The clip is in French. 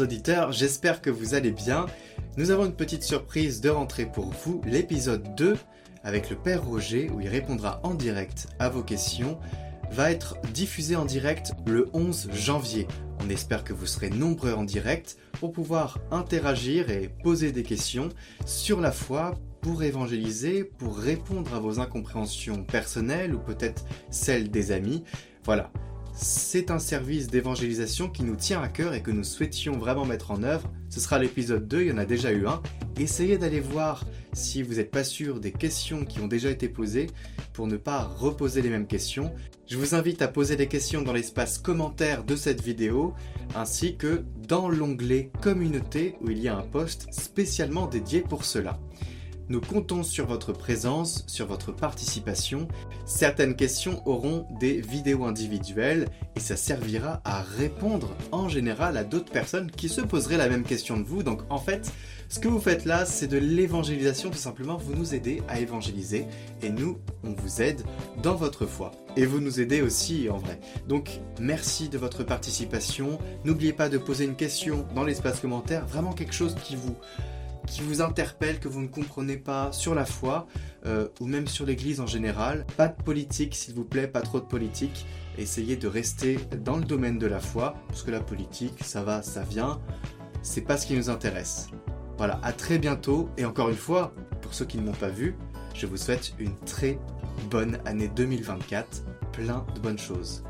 auditeurs, j'espère que vous allez bien. Nous avons une petite surprise de rentrée pour vous, l'épisode 2 avec le Père Roger où il répondra en direct à vos questions va être diffusé en direct le 11 janvier. On espère que vous serez nombreux en direct pour pouvoir interagir et poser des questions sur la foi pour évangéliser, pour répondre à vos incompréhensions personnelles ou peut-être celles des amis. Voilà, c'est un service d'évangélisation qui nous tient à cœur et que nous souhaitions vraiment mettre en œuvre. Ce sera l'épisode 2, il y en a déjà eu un. Essayez d'aller voir si vous n'êtes pas sûr des questions qui ont déjà été posées pour ne pas reposer les mêmes questions. Je vous invite à poser des questions dans l'espace commentaire de cette vidéo ainsi que dans l'onglet communauté où il y a un post spécialement dédié pour cela. Nous comptons sur votre présence, sur votre participation. Certaines questions auront des vidéos individuelles et ça servira à répondre en général à d'autres personnes qui se poseraient la même question de vous. Donc en fait, ce que vous faites là, c'est de l'évangélisation tout simplement. Vous nous aidez à évangéliser et nous, on vous aide dans votre foi. Et vous nous aidez aussi en vrai. Donc merci de votre participation. N'oubliez pas de poser une question dans l'espace commentaire, vraiment quelque chose qui vous qui vous interpelle, que vous ne comprenez pas sur la foi euh, ou même sur l'Église en général. Pas de politique, s'il vous plaît, pas trop de politique. Essayez de rester dans le domaine de la foi, parce que la politique, ça va, ça vient. C'est pas ce qui nous intéresse. Voilà, à très bientôt. Et encore une fois, pour ceux qui ne m'ont pas vu, je vous souhaite une très bonne année 2024, plein de bonnes choses.